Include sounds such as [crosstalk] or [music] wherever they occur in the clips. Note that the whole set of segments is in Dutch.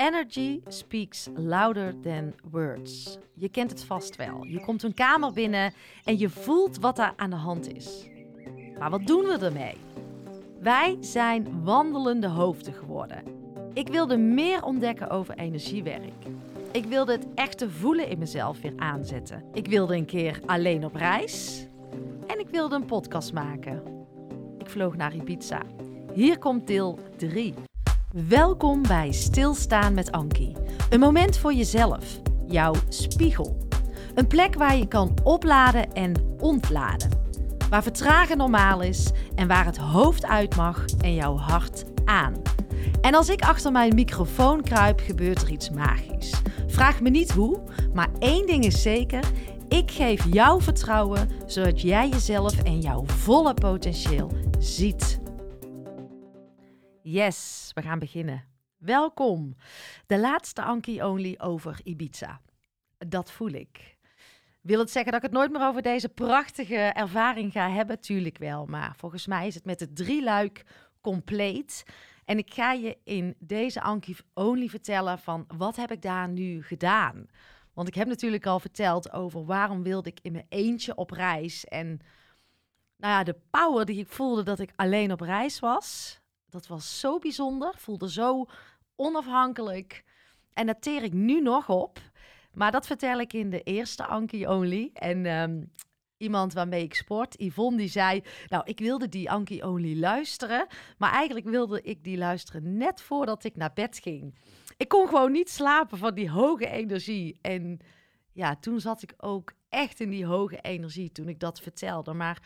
Energy speaks louder than words. Je kent het vast wel. Je komt een kamer binnen en je voelt wat daar aan de hand is. Maar wat doen we ermee? Wij zijn wandelende hoofden geworden. Ik wilde meer ontdekken over energiewerk. Ik wilde het echte voelen in mezelf weer aanzetten. Ik wilde een keer alleen op reis. En ik wilde een podcast maken. Ik vloog naar Ibiza. Hier komt deel 3. Welkom bij Stilstaan met Ankie. Een moment voor jezelf, jouw spiegel. Een plek waar je kan opladen en ontladen. Waar vertragen normaal is en waar het hoofd uit mag en jouw hart aan. En als ik achter mijn microfoon kruip, gebeurt er iets magisch. Vraag me niet hoe, maar één ding is zeker: ik geef jou vertrouwen zodat jij jezelf en jouw volle potentieel ziet. Yes, we gaan beginnen. Welkom. De laatste Anki Only over Ibiza. Dat voel ik. Wil het zeggen dat ik het nooit meer over deze prachtige ervaring ga hebben? Tuurlijk wel, maar volgens mij is het met de drie luik compleet. En ik ga je in deze Anki Only vertellen van wat heb ik daar nu gedaan? Want ik heb natuurlijk al verteld over waarom wilde ik in mijn eentje op reis. En nou ja, de power die ik voelde dat ik alleen op reis was dat was zo bijzonder. Voelde zo onafhankelijk. En dat teer ik nu nog op. Maar dat vertel ik in de eerste Anki Only. En ehm, iemand waarmee ik sport, Yvonne, die zei... Nou, ik wilde die Anki Only luisteren. Maar eigenlijk wilde ik die luisteren net voordat ik naar bed ging. Ik kon gewoon niet slapen van die hoge energie. En ja, toen zat ik ook echt in die hoge energie toen ik dat vertelde. Maar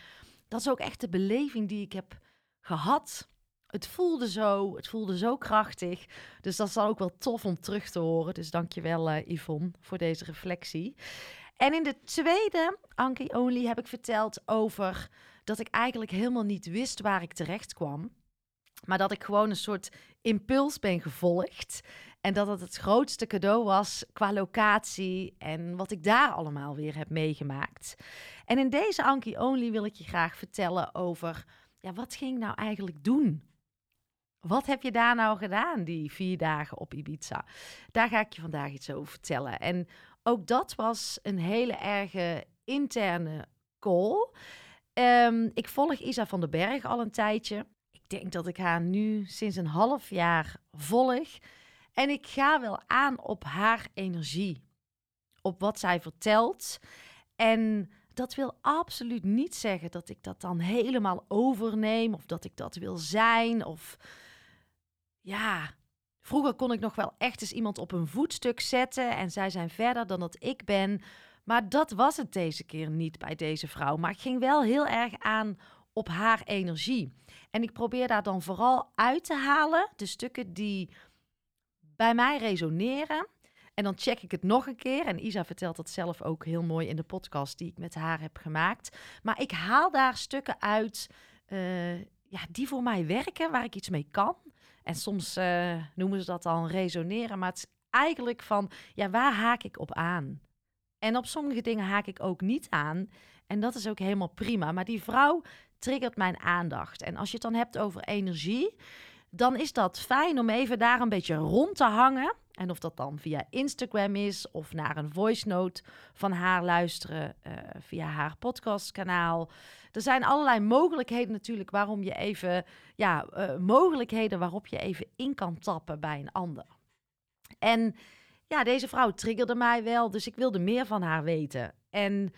dat is ook echt de beleving die ik heb gehad het voelde zo, het voelde zo krachtig. Dus dat is dan ook wel tof om terug te horen. Dus dankjewel uh, Yvonne voor deze reflectie. En in de tweede Anki Only heb ik verteld over dat ik eigenlijk helemaal niet wist waar ik terecht kwam. Maar dat ik gewoon een soort impuls ben gevolgd. En dat het het grootste cadeau was qua locatie en wat ik daar allemaal weer heb meegemaakt. En in deze Anki Only wil ik je graag vertellen over, ja, wat ging ik nou eigenlijk doen wat heb je daar nou gedaan, die vier dagen op Ibiza? Daar ga ik je vandaag iets over vertellen. En ook dat was een hele erge interne call. Ehm, ik volg Isa van den Berg al een tijdje. Ik denk dat ik haar nu sinds een half jaar volg. En ik ga wel aan op haar energie. Op wat zij vertelt. En dat wil absoluut niet zeggen dat ik dat dan helemaal overneem. Of dat ik dat wil zijn. Of ja, vroeger kon ik nog wel echt eens iemand op een voetstuk zetten en zij zijn verder dan dat ik ben. Maar dat was het deze keer niet bij deze vrouw. Maar ik ging wel heel erg aan op haar energie. En ik probeer daar dan vooral uit te halen de stukken die bij mij resoneren. En dan check ik het nog een keer. En Isa vertelt dat zelf ook heel mooi in de podcast die ik met haar heb gemaakt. Maar ik haal daar stukken uit uh, ja, die voor mij werken, waar ik iets mee kan. En soms uh, noemen ze dat dan resoneren, maar het is eigenlijk van, ja, waar haak ik op aan? En op sommige dingen haak ik ook niet aan. En dat is ook helemaal prima. Maar die vrouw triggert mijn aandacht. En als je het dan hebt over energie, dan is dat fijn om even daar een beetje rond te hangen. En of dat dan via Instagram is of naar een voice note van haar luisteren uh, via haar podcastkanaal. Er zijn allerlei mogelijkheden natuurlijk waarom je even, ja, uh, mogelijkheden waarop je even in kan tappen bij een ander. En ja, deze vrouw triggerde mij wel, dus ik wilde meer van haar weten. En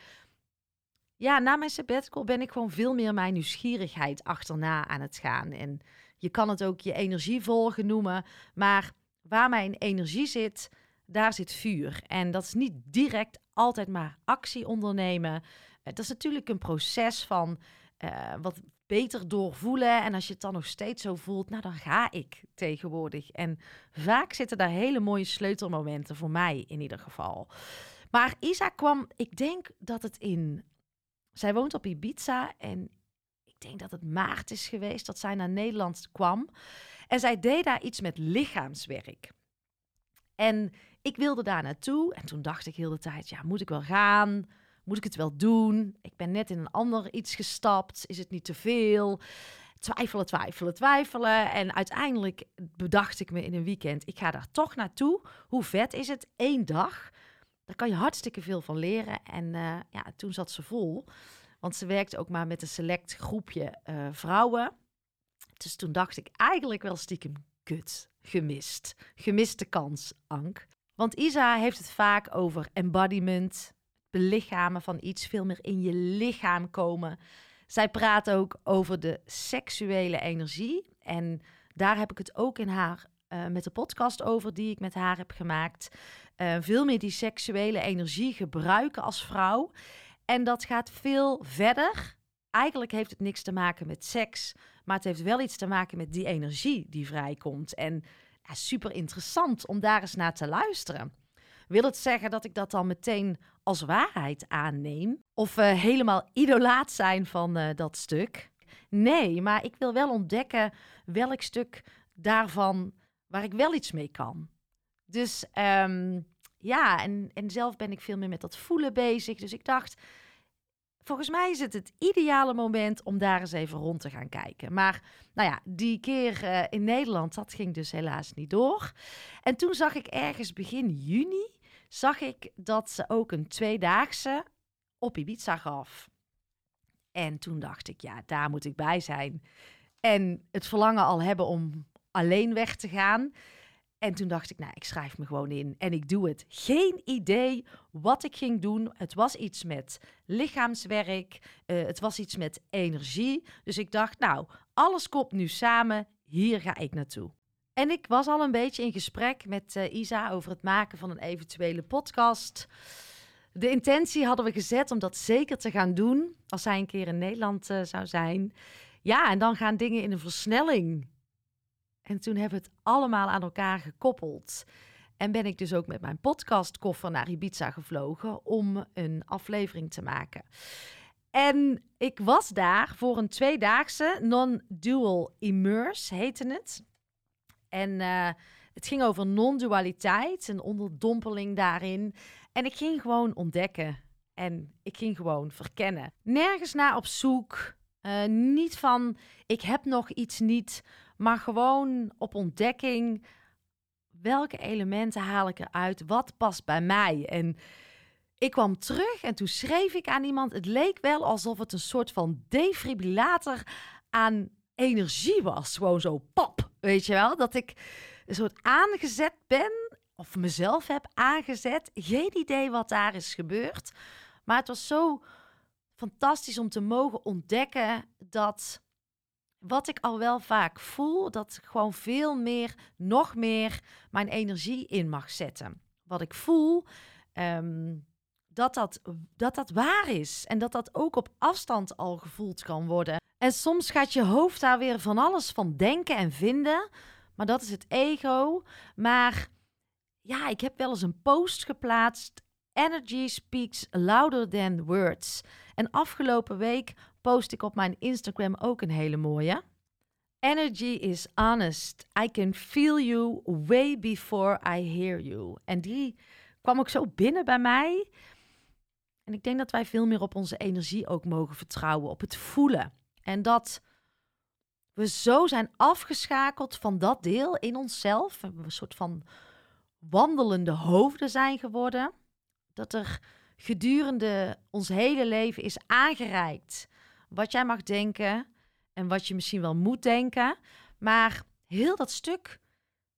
ja, na mijn sabbatical ben ik gewoon veel meer mijn nieuwsgierigheid achterna aan het gaan. En je kan het ook je energie volgen noemen, maar waar mijn energie zit, daar zit vuur. En dat is niet direct altijd maar actie ondernemen. Het is natuurlijk een proces van uh, wat beter doorvoelen. En als je het dan nog steeds zo voelt, nou dan ga ik tegenwoordig. En vaak zitten daar hele mooie sleutelmomenten voor mij in ieder geval. Maar Isa kwam, ik denk dat het in. Zij woont op Ibiza en ik denk dat het maart is geweest dat zij naar Nederland kwam. En zij deed daar iets met lichaamswerk. En ik wilde daar naartoe. En toen dacht ik heel de tijd, ja, moet ik wel gaan? Moet ik het wel doen? Ik ben net in een ander iets gestapt. Is het niet te veel? twijfelen, twijfelen, twijfelen. En uiteindelijk bedacht ik me in een weekend, ik ga daar toch naartoe. Hoe vet is het? Eén dag. Daar kan je hartstikke veel van leren. En uh, ja, toen zat ze vol. Want ze werkte ook maar met een select groepje uh, vrouwen. Dus toen dacht ik eigenlijk wel stiekem, kut, gemist. Gemiste kans, Ank. Want Isa heeft het vaak over embodiment, belichamen van iets, veel meer in je lichaam komen. Zij praat ook over de seksuele energie. En daar heb ik het ook in haar uh, met de podcast over die ik met haar heb gemaakt. Uh, veel meer die seksuele energie gebruiken als vrouw. En dat gaat veel verder. Eigenlijk heeft het niks te maken met seks, maar het heeft wel iets te maken met die energie die vrijkomt. En ja, super interessant om daar eens naar te luisteren. Wil het zeggen dat ik dat dan meteen als waarheid aanneem? Of uh, helemaal idolaat zijn van uh, dat stuk? Nee, maar ik wil wel ontdekken welk stuk daarvan waar ik wel iets mee kan. Dus um, ja, en, en zelf ben ik veel meer met dat voelen bezig. Dus ik dacht, volgens mij is het het ideale moment om daar eens even rond te gaan kijken. Maar nou ja, die keer uh, in Nederland, dat ging dus helaas niet door. En toen zag ik ergens begin juni, zag ik dat ze ook een tweedaagse op Ibiza gaf. En toen dacht ik, ja, daar moet ik bij zijn. En het verlangen al hebben om alleen weg te gaan. En toen dacht ik, nou, ik schrijf me gewoon in en ik doe het. Geen idee wat ik ging doen. Het was iets met lichaamswerk, uh, het was iets met energie. Dus ik dacht, nou, alles komt nu samen, hier ga ik naartoe. En ik was al een beetje in gesprek met uh, Isa over het maken van een eventuele podcast. De intentie hadden we gezet om dat zeker te gaan doen als zij een keer in Nederland uh, zou zijn. Ja, en dan gaan dingen in een versnelling en toen hebben we het allemaal aan elkaar gekoppeld. En ben ik dus ook met mijn podcastkoffer naar Ibiza gevlogen om een aflevering te maken. En ik was daar voor een tweedaagse non-dual immerse, heette het. En uh, het ging over non-dualiteit, een onderdompeling daarin. En ik ging gewoon ontdekken en ik ging gewoon verkennen. Nergens naar op zoek. Uh, niet van ik heb nog iets niet maar gewoon op ontdekking. Welke elementen haal ik eruit? Wat past bij mij? En ik kwam terug en toen schreef ik aan iemand. Het leek wel alsof het een soort van defibrillator aan energie was. Gewoon zo pop, weet je wel? Dat ik een soort aangezet ben of mezelf heb aangezet. Geen idee wat daar is gebeurd. Maar het was zo fantastisch om te mogen ontdekken dat wat ik al wel vaak voel, dat ik gewoon veel meer, nog meer mijn energie in mag zetten. Wat ik voel, ehm, dat, dat, dat dat waar is. En dat dat ook op afstand al gevoeld kan worden. En soms gaat je hoofd daar weer van alles van denken en vinden. Maar dat is het ego. Maar ja, ik heb wel eens een post geplaatst. Energy speaks louder than words. En afgelopen week post ik op mijn Instagram ook een hele mooie. Energy is honest. I can feel you way before I hear you. En die kwam ook zo binnen bij mij. En ik denk dat wij veel meer op onze energie ook mogen vertrouwen, op het voelen. En dat we zo zijn afgeschakeld van dat deel in onszelf. We een soort van wandelende hoofden zijn geworden. Dat er gedurende ons hele leven is aangereikt wat jij mag denken en wat je misschien wel moet denken. Maar heel dat stuk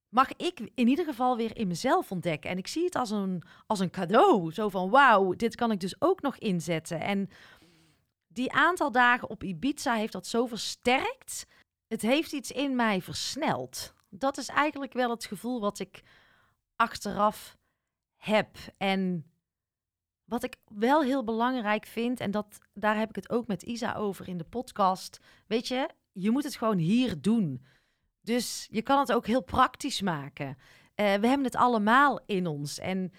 mag ik in ieder geval weer in mezelf ontdekken. En ik zie het als een, als een cadeau. Zo van, wauw, dit kan ik dus ook nog inzetten. En die aantal dagen op Ibiza heeft dat zo versterkt. Het heeft iets in mij versneld. Dat is eigenlijk wel het gevoel wat ik achteraf heb. En wat ik wel heel belangrijk vind, en dat, daar heb ik het ook met Isa over in de podcast. Weet je, je moet het gewoon hier doen. Dus je kan het ook heel praktisch maken. Uh, we hebben het allemaal in ons. En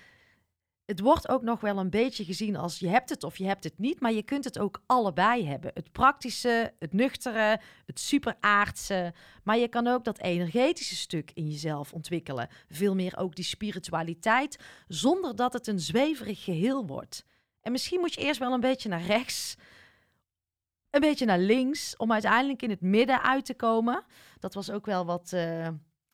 het wordt ook nog wel een beetje gezien als je hebt het of je hebt het niet, maar je kunt het ook allebei hebben. Het praktische, het nuchtere, het superaardse, maar je kan ook dat energetische stuk in jezelf ontwikkelen. Veel meer ook die spiritualiteit, zonder dat het een zweverig geheel wordt. En misschien moet je eerst wel een beetje naar rechts een beetje naar links om uiteindelijk in het midden uit te komen. Dat was ook wel wat, uh,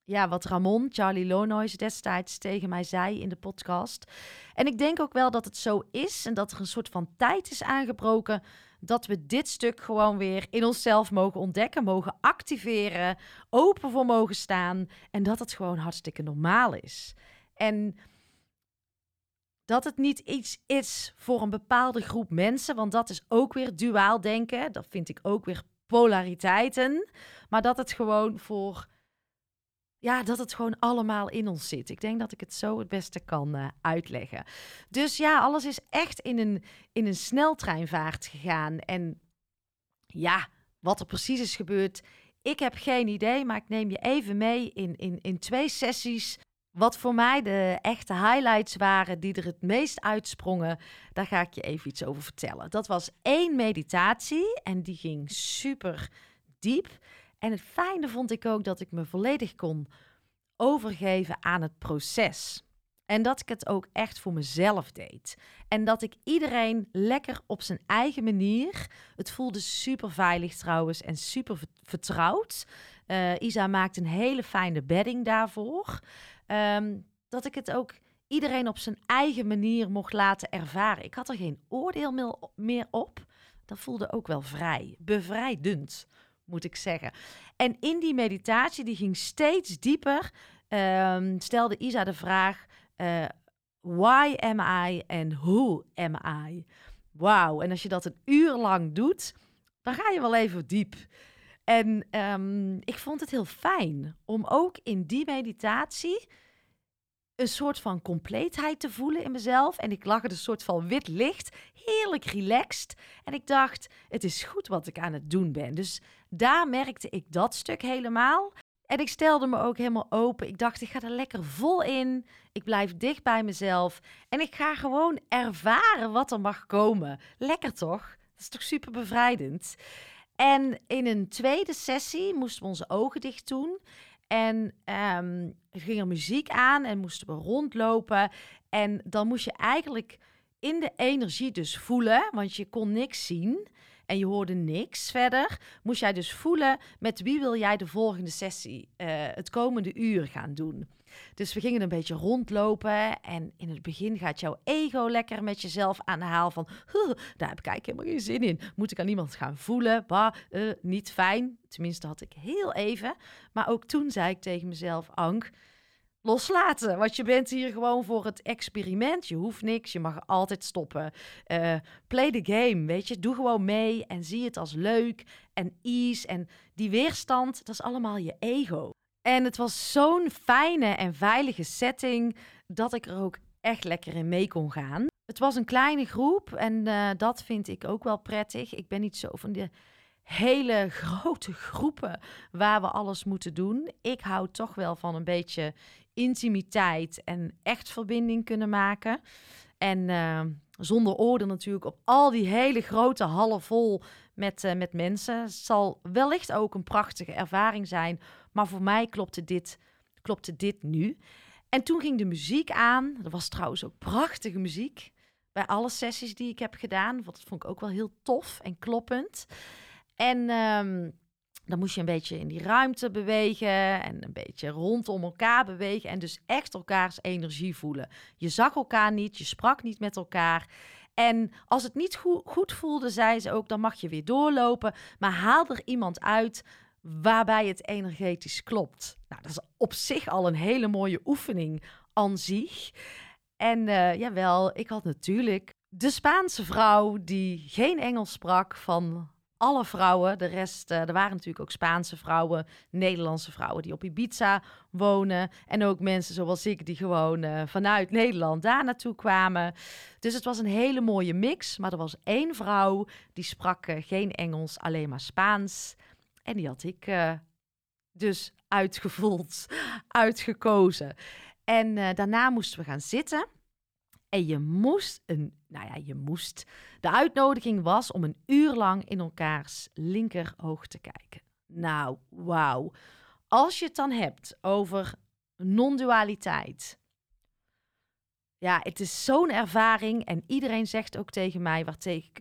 ja, wat Ramon, Charlie Lonois, destijds tegen mij zei in de podcast. En ik denk ook wel dat het zo is en dat er een soort van tijd is aangebroken dat we dit stuk gewoon weer in onszelf mogen ontdekken, mogen activeren, open voor mogen staan en dat het gewoon hartstikke normaal is. En dat het niet iets is voor een bepaalde groep mensen, want dat is ook weer duaal denken. Dat vind ik ook weer polariteiten. Maar dat het gewoon voor. Ja, dat het gewoon allemaal in ons zit. Ik denk dat ik het zo het beste kan uh, uitleggen. Dus ja, alles is echt in een, in een sneltreinvaart gegaan. En ja, wat er precies is gebeurd, ik heb geen idee. Maar ik neem je even mee in, in, in twee sessies wat voor mij de echte highlights waren, die er het meest uitsprongen, daar ga ik je even iets over vertellen. Dat was één meditatie en die ging super diep. En het fijne vond ik ook dat ik me volledig kon overgeven aan het proces. En dat ik het ook echt voor mezelf deed. En dat ik iedereen lekker op zijn eigen manier. Het voelde super veilig trouwens en super vertrouwd. Uh, Isa maakt een hele fijne bedding daarvoor. Ehm, dat ik het ook iedereen op zijn eigen manier mocht laten ervaren. Ik had er geen oordeel meer op. Dat voelde ook wel vrij, bevrijdend, moet ik zeggen. En in die meditatie, die ging steeds dieper, um, stelde Isa de vraag: uh, Why am I and who am I? Wauw, en als je dat een uur lang doet, dan ga je wel even diep. En um, ik vond het heel fijn om ook in die meditatie een soort van compleetheid te voelen in mezelf. En ik lag er een soort van wit licht, heerlijk relaxed. En ik dacht, het is goed wat ik aan het doen ben. Dus daar merkte ik dat stuk helemaal. En ik stelde me ook helemaal open. Ik dacht, ik ga er lekker vol in. Ik blijf dicht bij mezelf. En ik ga gewoon ervaren wat er mag komen. Lekker toch? Dat is toch super bevrijdend? En in een tweede sessie moesten we onze ogen dicht doen. En um, ging er muziek aan en moesten we rondlopen. En dan moest je eigenlijk in de energie dus voelen, want je kon niks zien en je hoorde niks verder. Moest jij dus voelen met wie wil jij de volgende sessie, uh, het komende uur gaan doen. Dus we gingen een beetje rondlopen. En in het begin gaat jouw ego lekker met jezelf aan de haal van... daar heb ik eigenlijk helemaal geen zin in. Moet ik aan iemand gaan voelen? Bah, uh, niet fijn. Tenminste had ik heel even. Maar ook toen zei ik tegen mezelf... Ank, loslaten. Want je bent hier gewoon voor het experiment. Je hoeft niks, je mag altijd stoppen. Uh, play the game, weet je. Doe gewoon mee en zie het als leuk en ease. En die weerstand, dat is allemaal je ego. En het was zo'n fijne en veilige setting dat ik er ook echt lekker in mee kon gaan. Het was een kleine groep en uh, dat vind ik ook wel prettig. Ik ben niet zo van de hele [laughs] grote groepen waar we alles moeten doen. Ik hou toch wel van een beetje intimiteit en echt verbinding kunnen maken. En uh, zonder oordeel natuurlijk op al die hele grote hallen vol met, uh, met mensen. Het zal wellicht ook een prachtige ervaring zijn. Maar voor mij klopte dit, klopte dit nu. En toen ging de muziek aan. Er was trouwens ook prachtige muziek. Bij alle sessies die ik heb gedaan. Want dat vond ik ook wel heel tof en kloppend. En um, dan moest je een beetje in die ruimte bewegen en een beetje rondom elkaar bewegen en dus echt elkaars energie voelen. Je zag elkaar niet, je sprak niet met elkaar. En als het niet goed, goed voelde, zei ze ook, dan mag je weer doorlopen, maar haal er iemand uit waarbij het energetisch klopt. Nou, dat is op zich al een hele mooie oefening aan zich. En uh, jawel, ik had natuurlijk de Spaanse vrouw die geen Engels sprak van alle vrouwen, de rest, uh, er waren natuurlijk ook Spaanse vrouwen, Nederlandse vrouwen die op Ibiza wonen. En ook mensen zoals ik die gewoon uh, vanuit Nederland daar naartoe kwamen. Dus het was een hele mooie mix. Maar er was één vrouw die sprak geen Engels, alleen maar Spaans. En die had ik dus uitgevoeld, [laughs] uitgekozen. En daarna moesten we gaan zitten. En je moest een, nou ja, je moest. De uitnodiging was om een uur lang in elkaars linkeroog te kijken. Nou, wauw. Als je het dan hebt over non-dualiteit. ja, het is zo'n ervaring. En iedereen zegt ook tegen mij,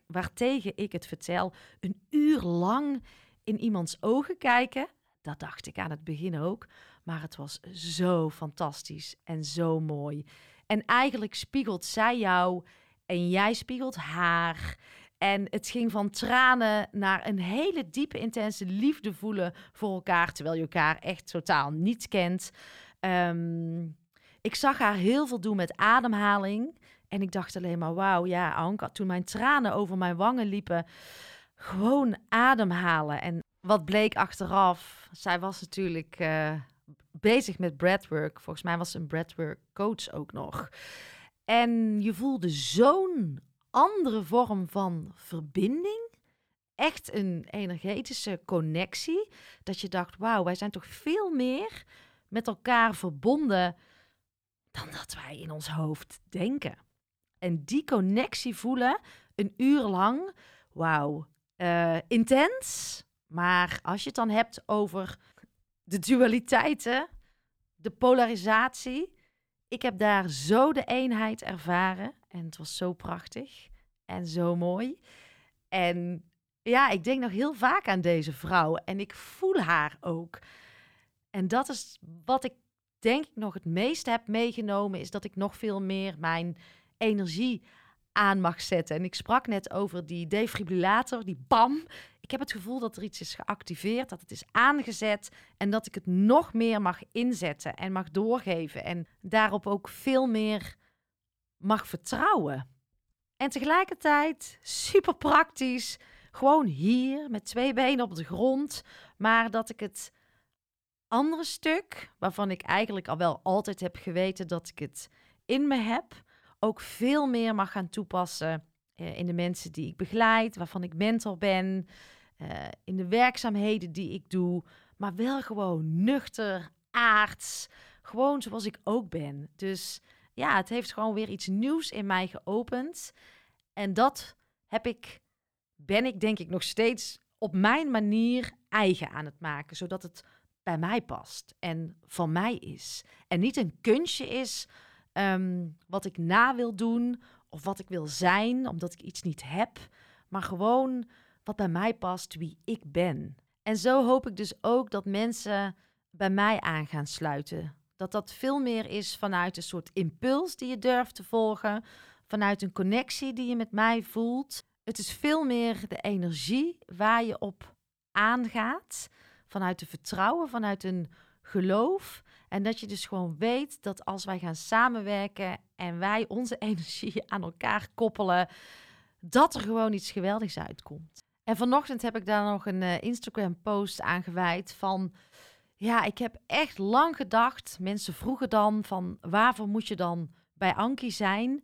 waartegen ik het vertel, een uur lang in iemands ogen kijken. Dat dacht ik aan het begin ook. Maar het was zo fantastisch en zo mooi. En eigenlijk spiegelt zij jou en jij spiegelt haar. En het ging van tranen naar een hele diepe, intense liefde voelen voor elkaar, terwijl je elkaar echt totaal niet kent. Ehm, ik zag haar heel veel doen met ademhaling. En ik dacht alleen maar, wauw, ja, Anka, toen mijn tranen over mijn wangen liepen, gewoon ademhalen. En wat bleek achteraf, zij was natuurlijk uh, bezig met breathwork. Volgens mij was ze een breathwork coach ook nog. En je voelde zo'n andere vorm van verbinding. Echt een energetische connectie. Dat je dacht, wauw, wij zijn toch veel meer met elkaar verbonden dan dat wij in ons hoofd denken. En die connectie voelen, een uur lang, wauw, uh, intens. Maar als je het dan hebt over de dualiteiten, de polarisatie. Ik heb daar zo de eenheid ervaren. En het was zo prachtig en zo mooi. En ja, ik denk nog heel vaak aan deze vrouw. En ik voel haar ook. En dat is wat ik denk ik nog het meest heb meegenomen. Is dat ik nog veel meer mijn energie aan mag zetten. En ik sprak net over die defibrillator, die BAM. Ik heb het gevoel dat er iets is geactiveerd, dat het is aangezet en dat ik het nog meer mag inzetten en mag doorgeven en daarop ook veel meer mag vertrouwen. En tegelijkertijd super praktisch, gewoon hier met twee benen op de grond, maar dat ik het andere stuk, waarvan ik eigenlijk al wel altijd heb geweten dat ik het in me heb, ook veel meer mag gaan toepassen uh, in de mensen die ik begeleid, waarvan ik mentor ben, uh, in de werkzaamheden die ik doe, maar wel gewoon nuchter, aards, gewoon zoals ik ook ben. Dus ja, het heeft gewoon weer iets nieuws in mij geopend. En dat heb ik, ben ik denk ik nog steeds op mijn manier eigen aan het maken, zodat het bij mij past en van mij is. En niet een kunstje is Ehm, wat ik na wil doen of wat ik wil zijn, omdat ik iets niet heb, maar gewoon wat bij mij past, wie ik ben. En zo hoop ik dus ook dat mensen bij mij aan gaan sluiten. Dat dat veel meer is vanuit een soort impuls die je durft te volgen, vanuit een connectie die je met mij voelt. Het is veel meer de energie waar je op aangaat, vanuit de vertrouwen, vanuit een geloof. En dat je dus gewoon weet dat als wij gaan samenwerken en wij onze [laughs] energie aan elkaar koppelen, dat er gewoon iets geweldigs uitkomt. En vanochtend heb ik daar nog een uh, Instagram-post aan gewijd van. Ja, ik heb echt lang gedacht. Mensen vroegen dan van waarvoor moet je dan bij Anki zijn?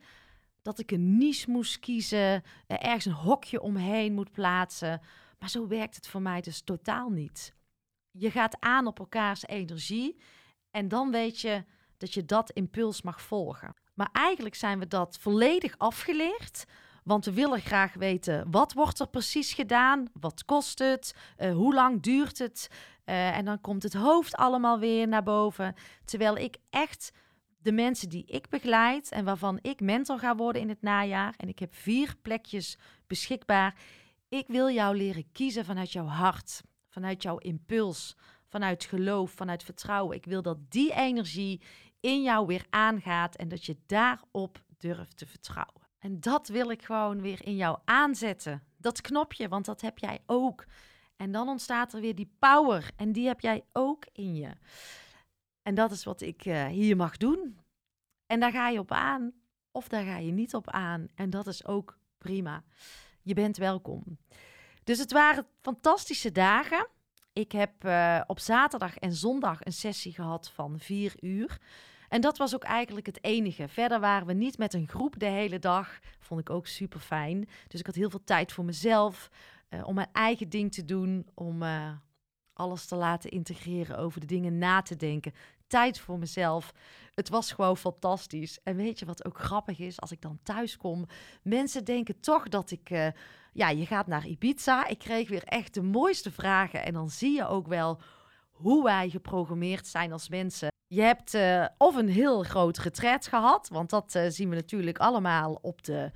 Dat ik een niche moest kiezen, ergens een hokje omheen moet plaatsen. Maar zo werkt het voor mij dus totaal niet. Je gaat aan op elkaars energie en dan weet je dat je dat impuls mag volgen. Maar eigenlijk zijn we dat volledig afgeleerd. Want we willen graag weten wat wordt er precies gedaan, wat kost het, uh, hoe lang duurt het. Uh, en dan komt het hoofd allemaal weer naar boven. Terwijl ik echt de mensen die ik begeleid en waarvan ik mentor ga worden in het najaar, en ik heb vier plekjes beschikbaar, ik wil jou leren kiezen vanuit jouw hart, vanuit jouw impuls, vanuit geloof, vanuit vertrouwen. Ik wil dat die energie in jou weer aangaat en dat je daarop durft te vertrouwen. En dat wil ik gewoon weer in jou aanzetten. Dat knopje, want dat heb jij ook. En dan ontstaat er weer die power en die heb jij ook in je. En dat is wat ik uh, hier mag doen. En daar ga je op aan of daar ga je niet op aan. En dat is ook prima. Je bent welkom. Dus het waren fantastische dagen. Ik heb uh, op zaterdag en zondag een sessie gehad van vier uur. En dat was ook eigenlijk het enige. Verder waren we niet met een groep de hele dag. Vond ik ook super fijn. Dus ik had heel veel tijd voor mezelf. Uh, om mijn eigen ding te doen. Om uh, alles te laten integreren. Over de dingen na te denken. Tijd voor mezelf. Het was gewoon fantastisch. En weet je wat ook grappig is? Als ik dan thuis kom. Mensen denken toch dat ik ja, je gaat naar Ibiza. Ik kreeg weer echt de mooiste vragen. En dan zie je ook wel hoe wij geprogrammeerd zijn als mensen. Je hebt uh, of een heel groot retret gehad, want dat uh, zien we natuurlijk allemaal op de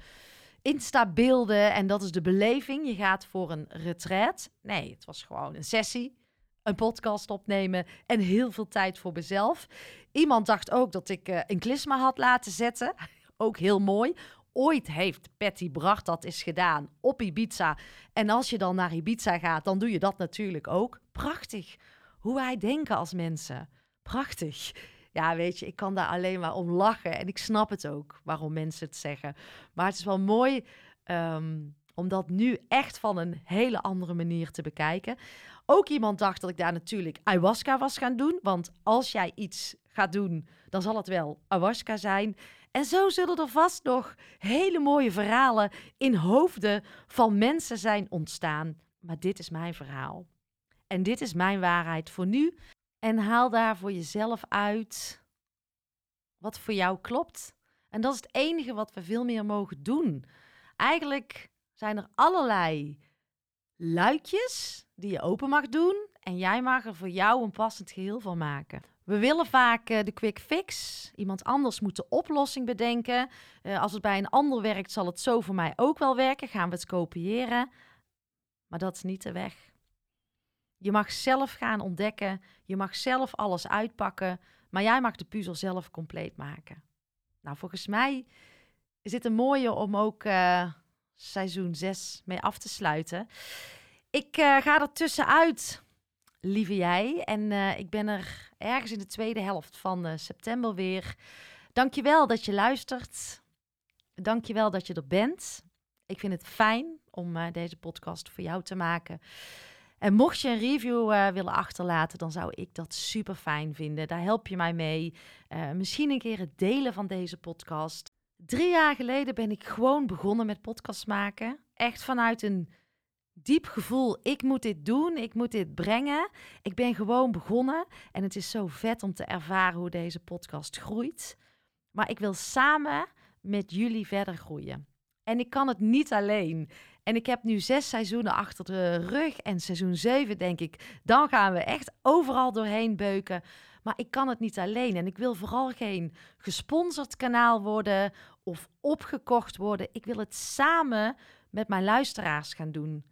Insta-beelden en dat is de beleving. Je gaat voor een retret. Nee, het was gewoon een sessie, een podcast opnemen en heel veel tijd voor mezelf. Iemand dacht ook dat ik uh, een klisma had laten zetten. [laughs] ook heel mooi. Ooit heeft Patty Bracht dat eens gedaan op Ibiza. En als je dan naar Ibiza gaat, dan doe je dat natuurlijk ook. Prachtig hoe wij denken als mensen. Prachtig. Ja, weet je, ik kan daar alleen maar om lachen. En ik snap het ook waarom mensen het zeggen. Maar het is wel mooi um, om dat nu echt van een hele andere manier te bekijken. Ook iemand dacht dat ik daar natuurlijk ayahuasca was gaan doen. Want als jij iets gaat doen, dan zal het wel ayahuasca zijn. En zo zullen er vast nog hele mooie verhalen in hoofden van mensen zijn ontstaan. Maar dit is mijn verhaal. En dit is mijn waarheid voor nu. En haal daar voor jezelf uit wat voor jou klopt. En dat is het enige wat we veel meer mogen doen. Eigenlijk zijn er allerlei luikjes die je open mag doen. En jij mag er voor jou een passend geheel van maken. We willen vaak uh, de quick fix. Iemand anders moet de oplossing bedenken. Uh, als het bij een ander werkt, zal het zo voor mij ook wel werken. Gaan we het kopiëren. Maar dat is niet de weg. Je mag zelf gaan ontdekken. Je mag zelf alles uitpakken. Maar jij mag de puzzel zelf compleet maken. Nou, volgens mij is dit een mooie om ook uh, seizoen 6 mee af te sluiten. Ik uh, ga er tussenuit, lieve jij. En uh, ik ben er ergens in de tweede helft van september weer. Dankjewel dat je luistert. Dankjewel dat je er bent. Ik vind het fijn om deze podcast voor jou te maken. En mocht je een review willen achterlaten, dan zou ik dat super fijn vinden. Daar help je mij mee. Misschien een keer het delen van deze podcast. Drie jaar geleden ben ik gewoon begonnen met podcast maken. Echt vanuit een diep gevoel, ik moet dit doen, ik moet dit brengen. Ik ben gewoon begonnen en het is zo vet om te ervaren hoe deze podcast groeit. Maar ik wil samen met jullie verder groeien. En ik kan het niet alleen. En ik heb nu zes seizoenen achter de rug. En seizoen zeven denk ik, dan gaan we echt overal doorheen beuken. Maar ik kan het niet alleen. En ik wil vooral geen gesponsord kanaal worden of opgekocht worden. Ik wil het samen met mijn luisteraars gaan doen.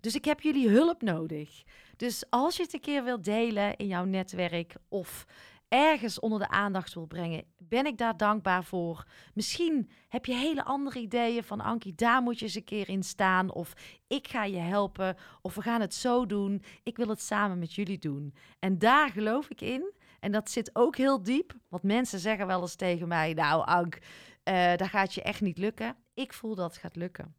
Dus ik heb jullie hulp nodig. Dus als je het een keer wilt delen in jouw netwerk of ergens onder de aandacht wil brengen, ben ik daar dankbaar voor. Misschien heb je hele andere ideeën van Ankie, daar moet je eens een keer in staan. Of ik ga je helpen. Of we gaan het zo doen. Ik wil het samen met jullie doen. En daar geloof ik in. En dat zit ook heel diep. Want mensen zeggen wel eens tegen mij: Nou, Ank, uh, dat gaat je echt niet lukken. Ik voel dat het gaat lukken.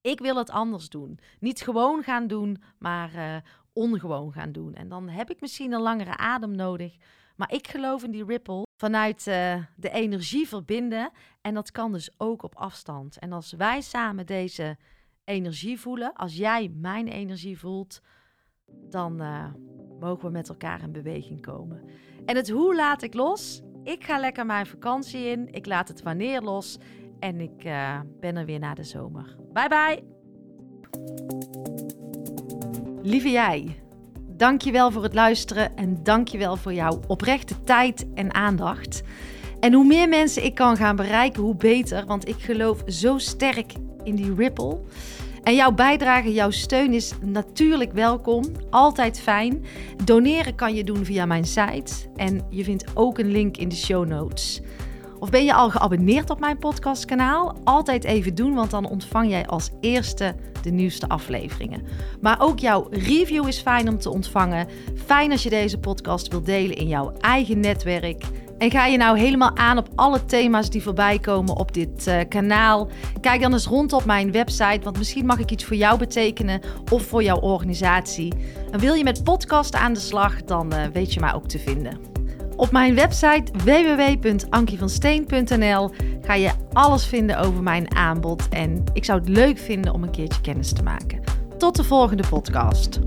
Ik wil het anders doen. Niet gewoon gaan doen, maar uh, ongewoon gaan doen. En dan heb ik misschien een langere adem nodig. Maar ik geloof in die ripple vanuit uh, de energie verbinden. En dat kan dus ook op afstand. En als wij samen deze energie voelen, als jij mijn energie voelt, dan mogen we met elkaar in beweging komen. En het hoe laat ik los? Ik ga lekker mijn vakantie in. Ik laat het wanneer los. En ik uh, ben er weer na de zomer. Bye bye! Lieve jij. Dankjewel voor het luisteren en dankjewel voor jouw oprechte tijd en aandacht. En hoe meer mensen ik kan gaan bereiken, hoe beter, want ik geloof zo sterk in die ripple. En jouw bijdrage, jouw steun is natuurlijk welkom, altijd fijn. Doneren kan je doen via mijn site en je vindt ook een link in de show notes. Of ben je al geabonneerd op mijn podcastkanaal? Altijd even doen, want dan ontvang jij als eerste de nieuwste afleveringen. Maar ook jouw review is fijn om te ontvangen. Fijn als je deze podcast wilt delen in jouw eigen netwerk. En ga je nou helemaal aan op alle thema's die voorbij komen op dit uh, kanaal? Kijk dan eens rond op mijn website, want misschien mag ik iets voor jou betekenen of voor jouw organisatie. En wil je met podcast aan de slag, dan uh, weet je mij ook te vinden. Op mijn website www.ankievansteen.nl ga je alles vinden over mijn aanbod en ik zou het leuk vinden om een keertje kennis te maken. Tot de volgende podcast.